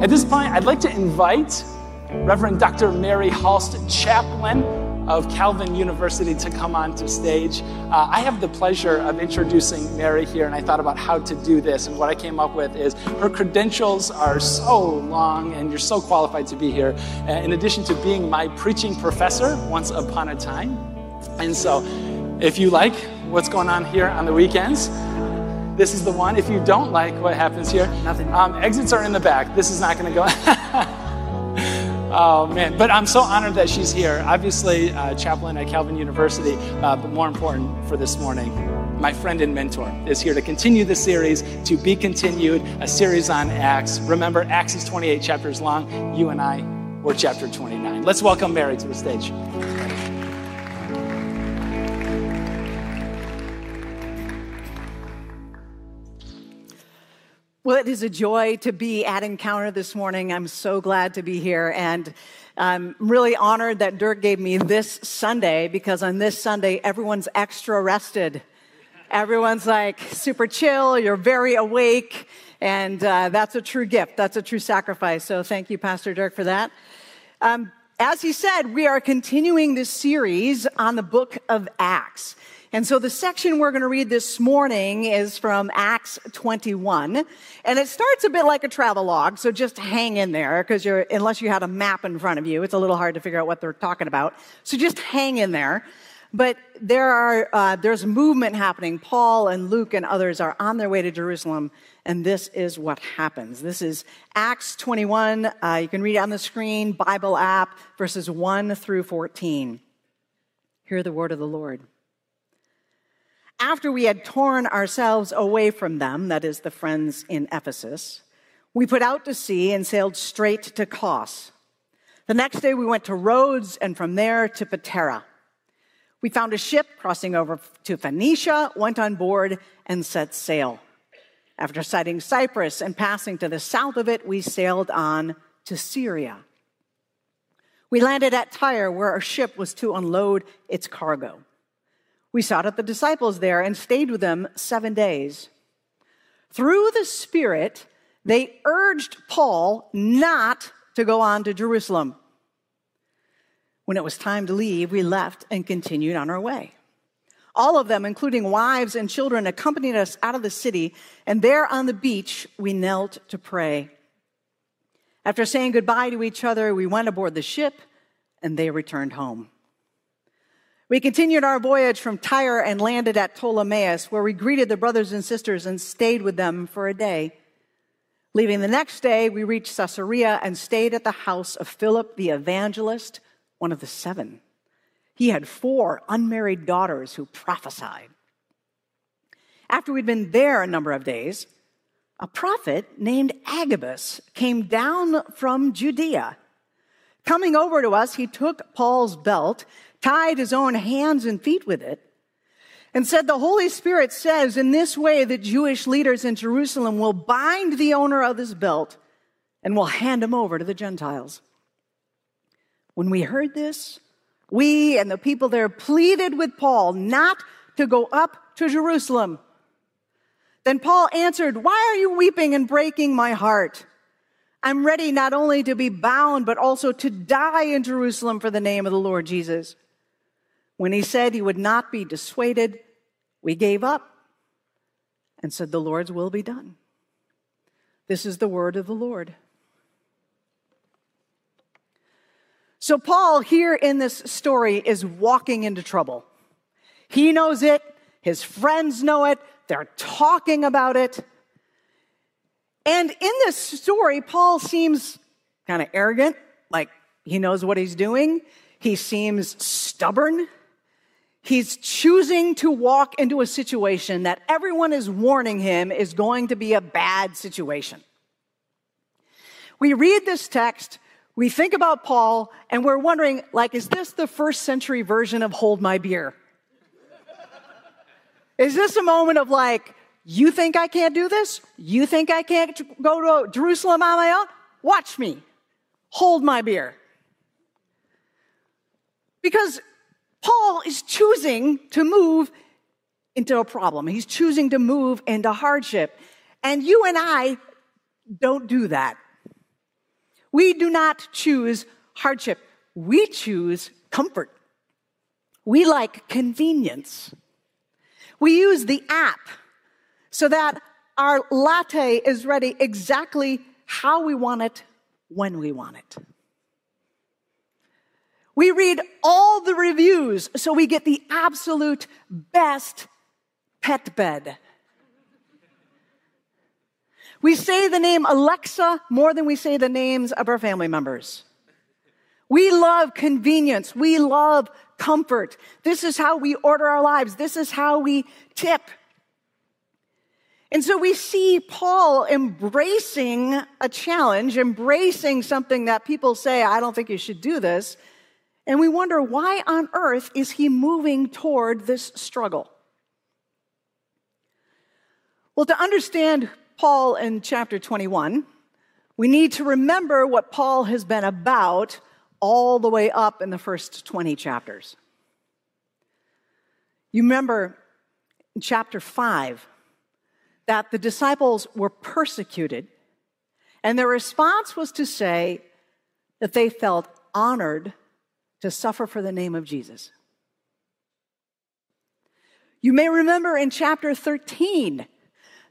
At this point, I'd like to invite Reverend Dr. Mary Hulst, chaplain of Calvin University, to come onto stage. Uh, I have the pleasure of introducing Mary here, and I thought about how to do this. And what I came up with is her credentials are so long, and you're so qualified to be here. Uh, in addition to being my preaching professor once upon a time. And so, if you like what's going on here on the weekends, this is the one. If you don't like what happens here, nothing. Um, exits are in the back. This is not going to go. oh man! But I'm so honored that she's here. Obviously, uh, chaplain at Calvin University, uh, but more important for this morning, my friend and mentor is here to continue the series to be continued, a series on Acts. Remember, Acts is 28 chapters long. You and I were chapter 29. Let's welcome Mary to the stage. Well, it is a joy to be at Encounter this morning. I'm so glad to be here. And I'm really honored that Dirk gave me this Sunday because on this Sunday, everyone's extra rested. Everyone's like super chill, you're very awake, and uh, that's a true gift. That's a true sacrifice. So thank you, Pastor Dirk, for that. Um, as he said, we are continuing this series on the book of Acts. And so the section we're going to read this morning is from Acts 21. And it starts a bit like a travel log, so just hang in there because you're, unless you had a map in front of you, it's a little hard to figure out what they're talking about. So just hang in there. But there are, uh, there's movement happening. Paul and Luke and others are on their way to Jerusalem, and this is what happens. This is Acts 21. Uh, you can read it on the screen, Bible app, verses 1 through 14. Hear the word of the Lord after we had torn ourselves away from them, that is, the friends in Ephesus, we put out to sea and sailed straight to Kos. The next day we went to Rhodes and from there to Patara. We found a ship crossing over to Phoenicia, went on board, and set sail. After sighting Cyprus and passing to the south of it, we sailed on to Syria. We landed at Tyre, where our ship was to unload its cargo. We sought out the disciples there and stayed with them seven days. Through the Spirit, they urged Paul not to go on to Jerusalem. When it was time to leave, we left and continued on our way. All of them, including wives and children, accompanied us out of the city, and there on the beach, we knelt to pray. After saying goodbye to each other, we went aboard the ship, and they returned home. We continued our voyage from Tyre and landed at Ptolemais, where we greeted the brothers and sisters and stayed with them for a day. Leaving the next day, we reached Caesarea and stayed at the house of Philip the evangelist, one of the seven. He had four unmarried daughters who prophesied. After we'd been there a number of days, a prophet named Agabus came down from Judea. Coming over to us, he took Paul's belt tied his own hands and feet with it, and said, The Holy Spirit says in this way that Jewish leaders in Jerusalem will bind the owner of this belt and will hand him over to the Gentiles. When we heard this, we and the people there pleaded with Paul not to go up to Jerusalem. Then Paul answered, Why are you weeping and breaking my heart? I'm ready not only to be bound, but also to die in Jerusalem for the name of the Lord Jesus. When he said he would not be dissuaded, we gave up and said, The Lord's will be done. This is the word of the Lord. So, Paul, here in this story, is walking into trouble. He knows it, his friends know it, they're talking about it. And in this story, Paul seems kind of arrogant, like he knows what he's doing. He seems stubborn. He's choosing to walk into a situation that everyone is warning him is going to be a bad situation. We read this text, we think about Paul, and we're wondering, like, is this the first century version of hold my beer? is this a moment of like, you think I can't do this? You think I can't go to Jerusalem on my own? Watch me. Hold my beer. Because Paul is choosing to move into a problem. He's choosing to move into hardship. And you and I don't do that. We do not choose hardship, we choose comfort. We like convenience. We use the app so that our latte is ready exactly how we want it, when we want it. We read all the reviews so we get the absolute best pet bed. We say the name Alexa more than we say the names of our family members. We love convenience. We love comfort. This is how we order our lives. This is how we tip. And so we see Paul embracing a challenge, embracing something that people say, I don't think you should do this. And we wonder why on earth is he moving toward this struggle? Well, to understand Paul in chapter 21, we need to remember what Paul has been about all the way up in the first 20 chapters. You remember in chapter 5 that the disciples were persecuted, and their response was to say that they felt honored to suffer for the name of Jesus. You may remember in chapter 13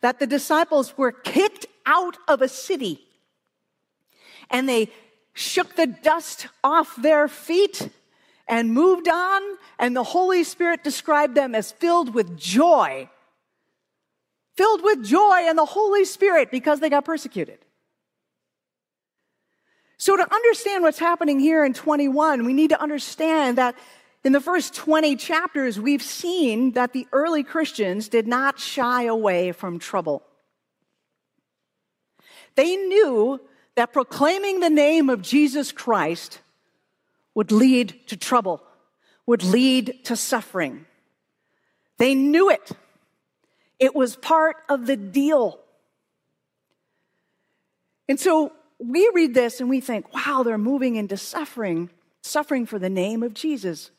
that the disciples were kicked out of a city and they shook the dust off their feet and moved on, and the Holy Spirit described them as filled with joy. Filled with joy and the Holy Spirit because they got persecuted. So, to understand what's happening here in 21, we need to understand that in the first 20 chapters, we've seen that the early Christians did not shy away from trouble. They knew that proclaiming the name of Jesus Christ would lead to trouble, would lead to suffering. They knew it. It was part of the deal. And so we read this and we think, wow, they're moving into suffering, suffering for the name of Jesus.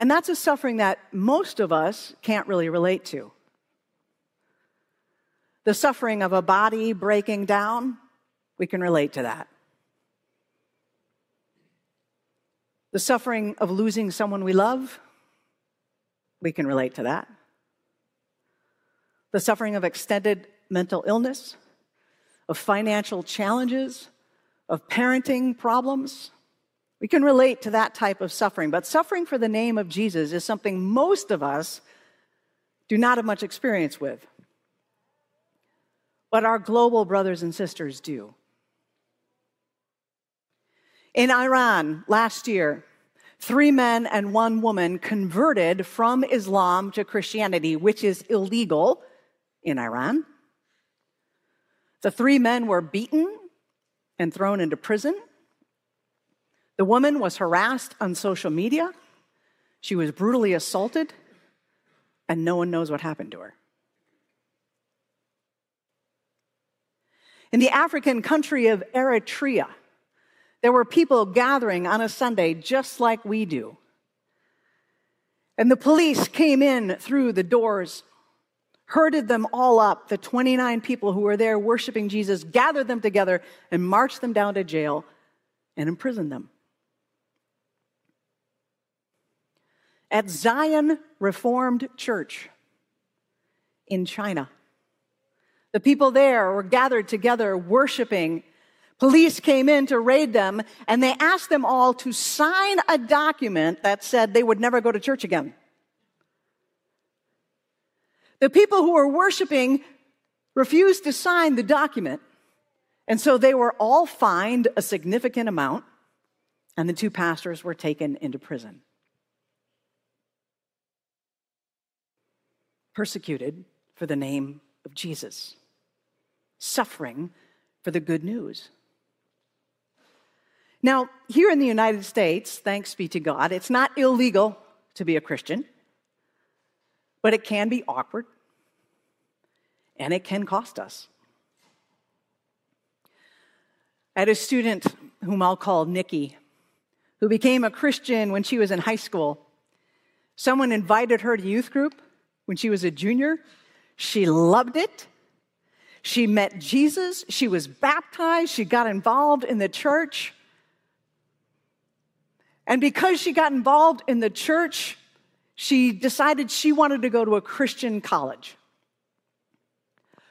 And that's a suffering that most of us can't really relate to. The suffering of a body breaking down, we can relate to that. The suffering of losing someone we love, we can relate to that. The suffering of extended mental illness, of financial challenges, of parenting problems, we can relate to that type of suffering, but suffering for the name of Jesus is something most of us do not have much experience with. But our global brothers and sisters do. In Iran last year, three men and one woman converted from Islam to Christianity, which is illegal in Iran. The three men were beaten and thrown into prison. The woman was harassed on social media, she was brutally assaulted, and no one knows what happened to her. In the African country of Eritrea, there were people gathering on a Sunday just like we do. And the police came in through the doors, herded them all up, the 29 people who were there worshiping Jesus, gathered them together, and marched them down to jail and imprisoned them. At Zion Reformed Church in China. The people there were gathered together worshiping. Police came in to raid them, and they asked them all to sign a document that said they would never go to church again. The people who were worshiping refused to sign the document, and so they were all fined a significant amount, and the two pastors were taken into prison. Persecuted for the name of Jesus, suffering for the good news. Now, here in the United States, thanks be to God, it's not illegal to be a Christian, but it can be awkward and it can cost us. I had a student whom I'll call Nikki, who became a Christian when she was in high school. Someone invited her to youth group when she was a junior. She loved it. She met Jesus. She was baptized. She got involved in the church. And because she got involved in the church, she decided she wanted to go to a Christian college.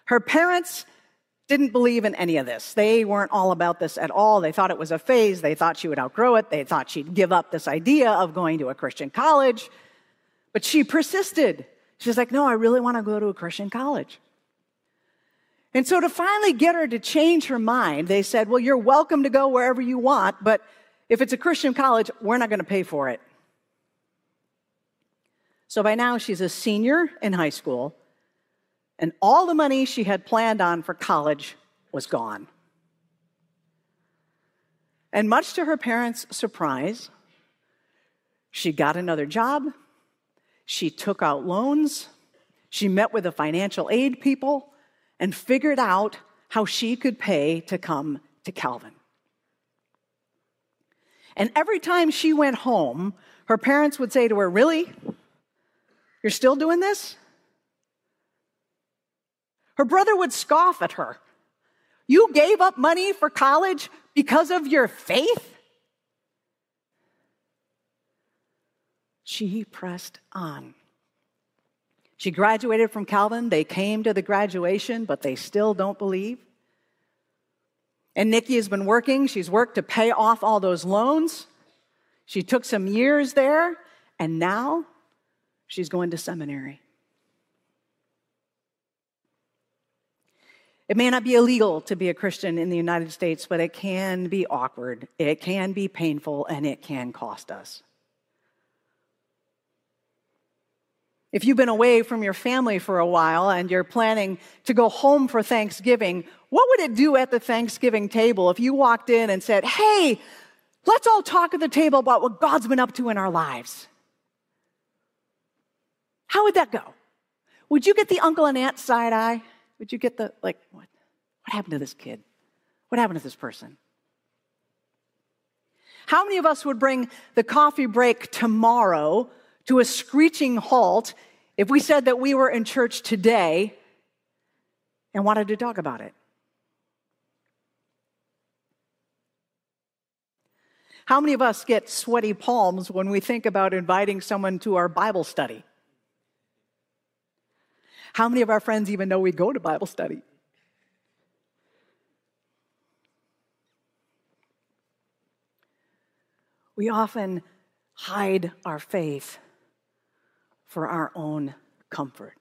Her parents didn't believe in any of this. They weren't all about this at all. They thought it was a phase. They thought she would outgrow it. They thought she'd give up this idea of going to a Christian college. But she persisted. She's like, no, I really want to go to a Christian college. And so to finally get her to change her mind, they said, well, you're welcome to go wherever you want, but if it's a Christian college, we're not going to pay for it. So by now, she's a senior in high school and all the money she had planned on for college was gone. And much to her parents' surprise, she got another job, she took out loans, she met with the financial aid people, and figured out how she could pay to come to Calvin. And every time she went home, her parents would say to her, Really? You're still doing this? Her brother would scoff at her. You gave up money for college because of your faith? She pressed on. She graduated from Calvin. They came to the graduation, but they still don't believe. And Nikki has been working. She's worked to pay off all those loans. She took some years there, and now she's going to seminary. It may not be illegal to be a Christian in the United States, but it can be awkward, it can be painful, and it can cost us. If you've been away from your family for a while and you're planning to go home for Thanksgiving, what would it do at the Thanksgiving table if you walked in and said, Hey, let's all talk at the table about what God's been up to in our lives? How would that go? Would you get the uncle and aunt side eye? Would you get the, like, what? What happened to this kid? What happened to this person? How many of us would bring the coffee break tomorrow to a screeching halt if we said that we were in church today and wanted to talk about it? How many of us get sweaty palms when we think about inviting someone to our Bible study? How many of our friends even know we go to Bible study? We often hide our faith for our own comfort.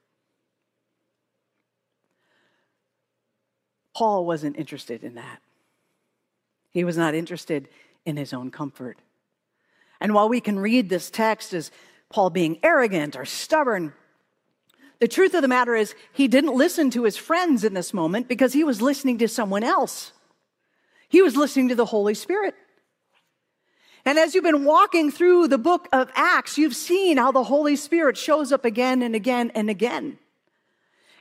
Paul wasn't interested in that. He was not interested in his own comfort. And while we can read this text as Paul being arrogant or stubborn, the truth of the matter is, he didn't listen to his friends in this moment because he was listening to someone else. He was listening to the Holy Spirit. And as you've been walking through the book of Acts, you've seen how the Holy Spirit shows up again and again and again.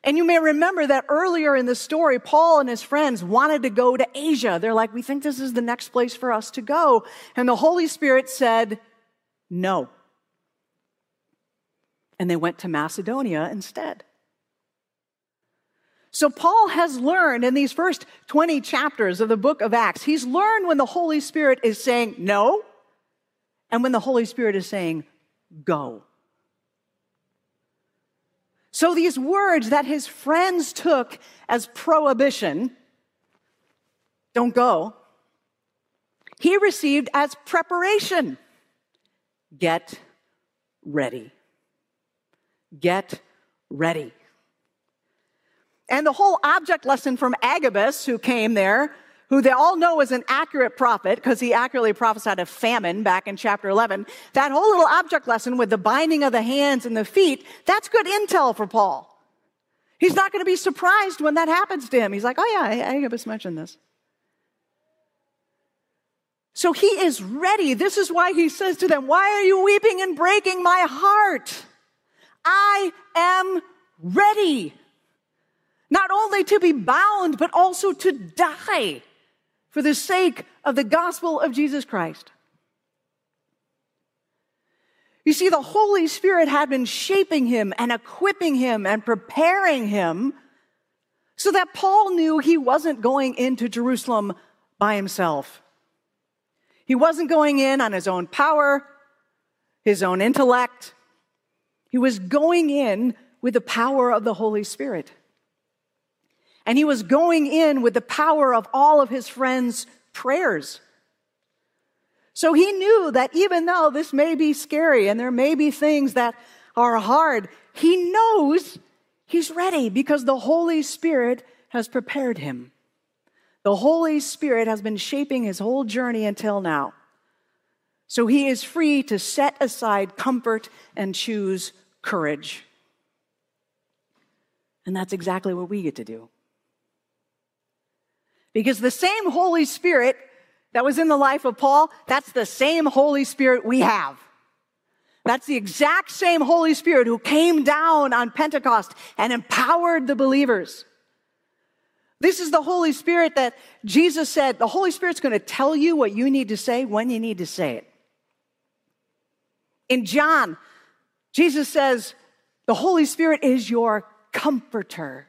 And you may remember that earlier in the story, Paul and his friends wanted to go to Asia. They're like, we think this is the next place for us to go. And the Holy Spirit said, no and they went to Macedonia instead. So, Paul has learned in these first 20 chapters of the book of Acts, he's learned when the Holy Spirit is saying no and when the Holy Spirit is saying go. So, these words that his friends took as prohibition, don't go, he received as preparation. Get ready. Get ready. And the whole object lesson from Agabus, who came there, who they all know is an accurate prophet because he accurately prophesied a famine back in chapter 11, that whole little object lesson with the binding of the hands and the feet, that's good intel for Paul. He's not going to be surprised when that happens to him. He's like, oh, yeah, Agabus mentioned this. So he is ready. This is why he says to them, Why are you weeping and breaking my heart? I am ready. Not only to be bound, but also to die for the sake of the gospel of Jesus Christ. You see, the Holy Spirit had been shaping him and equipping him and preparing him So that Paul knew he wasn't going into Jerusalem by himself. He wasn't going in on his own power, his own intellect. He was going in with the power of the Holy Spirit. And he was going in with the power of all of his friends' prayers. So he knew that even though this may be scary and there may be things that are hard, he knows he's ready because the Holy Spirit has prepared him. The Holy Spirit has been shaping his whole journey until now. So he is free to set aside comfort and choose courage. And that's exactly what we get to do. Because the same Holy Spirit that was in the life of Paul, that's the same Holy Spirit we have. That's the exact same Holy Spirit who came down on Pentecost and empowered the believers. This is the Holy Spirit that Jesus said, the Holy Spirit's going to tell you what you need to say when you need to say it. In John, Jesus says, the Holy Spirit is your comforter.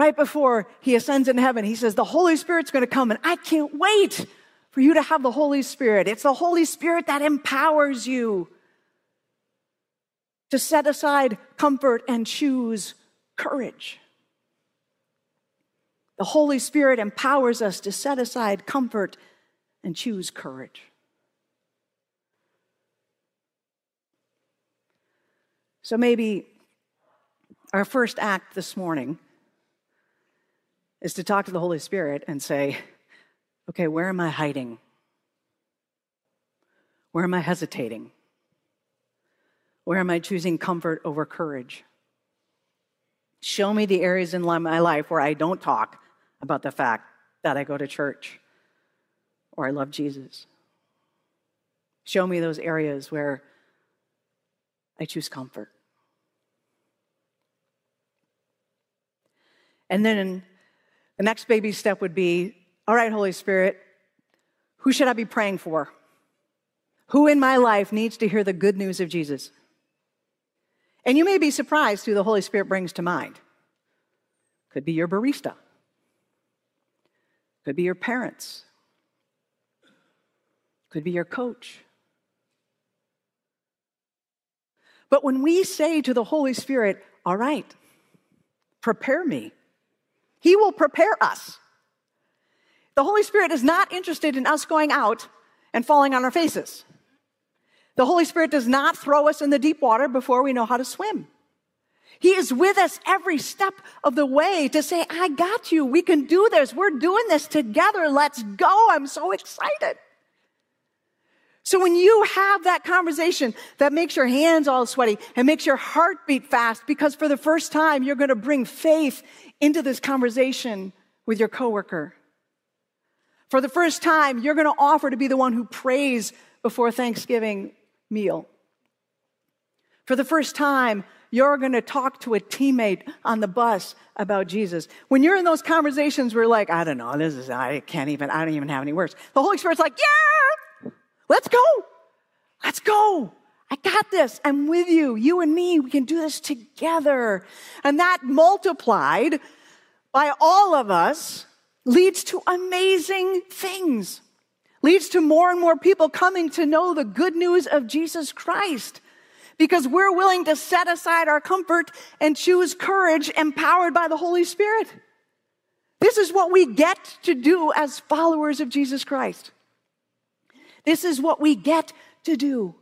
Right before he ascends in heaven, he says, The Holy Spirit's going to come, and I can't wait for you to have the Holy Spirit. It's the Holy Spirit that empowers you to set aside comfort and choose courage. The Holy Spirit empowers us to set aside comfort and choose courage. So maybe our first act this morning is to talk to the Holy Spirit and say, okay, where am I hiding? Where am I hesitating? Where am I choosing comfort over courage? Show me the areas in my life where I don't talk about the fact that I go to church or I love Jesus. Show me those areas where I choose comfort. And then the next baby step would be all right, Holy Spirit, who should I be praying for? Who in my life needs to hear the good news of Jesus? And you may be surprised who the Holy Spirit brings to mind. Could be your barista, could be your parents, could be your coach. But when we say to the Holy Spirit, All right, prepare me, He will prepare us. The Holy Spirit is not interested in us going out and falling on our faces. The Holy Spirit does not throw us in the deep water before we know how to swim. He is with us every step of the way to say, I got you. We can do this. We're doing this together. Let's go. I'm so excited. So when you have that conversation that makes your hands all sweaty and makes your heart beat fast because for the first time you're going to bring faith into this conversation with your coworker. For the first time, you're going to offer to be the one who prays before Thanksgiving meal. For the first time, you're going to talk to a teammate on the bus about Jesus. When you're in those conversations, we're like, I don't know, this is, I can't even, I don't even have any words. The Holy Spirit's like, yeah, let's go. Let's go. I got this. I'm with you. You and me, we can do this together. And that multiplied by all of us leads to amazing things, leads to more and more people coming to know the good news of Jesus Christ because we're willing to set aside our comfort and choose courage empowered by the Holy Spirit. This is what we get to do as followers of Jesus Christ. This is what we get to do.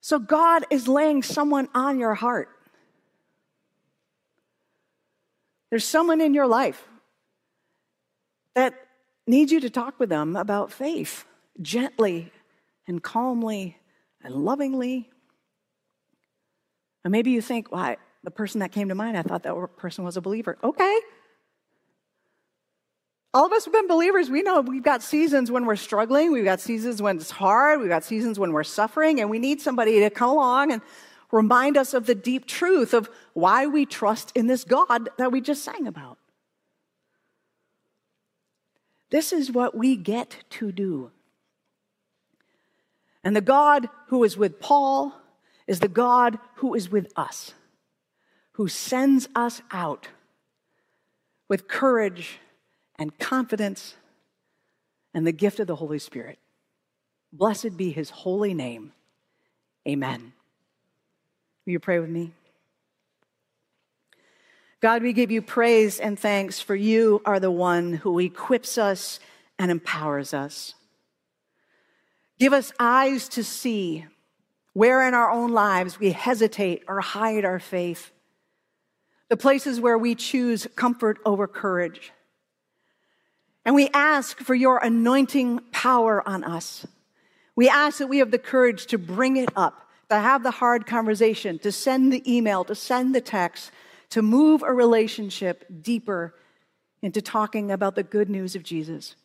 So, God is laying someone on your heart There's someone in your life that needs you to talk with them about faith gently and calmly and lovingly. And maybe you think, well, the person that came to mind, I thought that person was a believer. Okay. All of us have been believers. We know we've got seasons when we're struggling. We've got seasons when it's hard. We've got seasons when we're suffering, and we need somebody to come along and remind us of the deep truth of why we trust in this God that we just sang about. This is what we get to do. And the God who is with Paul is the God who is with us, who sends us out with courage and confidence and the gift of the Holy Spirit. Blessed be his holy name. Amen. Will you pray with me? God, we give you praise and thanks for you are the one who equips us and empowers us. Give us eyes to see where in our own lives we hesitate or hide our faith, the places where we choose comfort over courage. And we ask for your anointing power on us. We ask that we have the courage to bring it up, to have the hard conversation, to send the email, to send the text, to move a relationship deeper into talking about the good news of Jesus.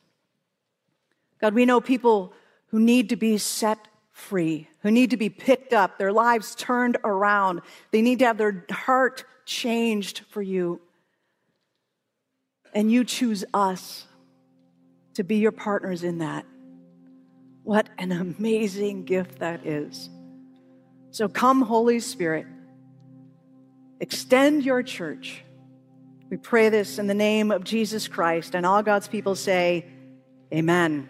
God, we know people who need to be set free, who need to be picked up, their lives turned around. They need to have their heart changed for you. And you choose us to be your partners in that. What an amazing gift that is. So come, Holy Spirit, extend your church. We pray this in the name of Jesus Christ, and all God's people say, Amen.